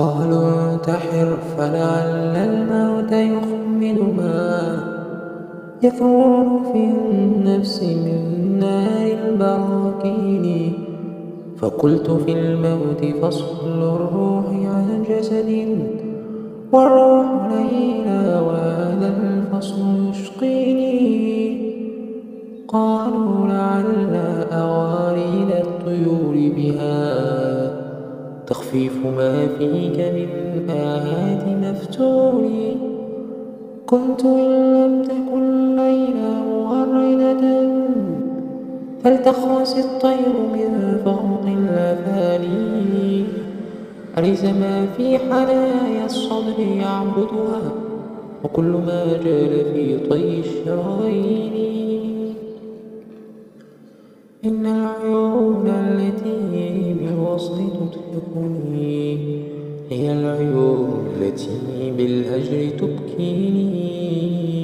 قالوا انتحر فلعل الموت يخمد ما يثور في النفس من نار البراكين. فقلت في الموت فصل الروح عن جسد. والروح ليلى وهذا الفصل يشقيني. قالوا لعل أواريد الطيور بها. تخفيف ما فيك من آيات مفتون. قلت إن لم تكن ليلى مغردة فلتخرس الطير من فوق الأفاني. أليس ما في حنايا الصدر يعبدها؟ وكل ما جال في طي الشرايين إن العيون التي بالوصل تضحكني هي العيون التي بالهجر تبكيني.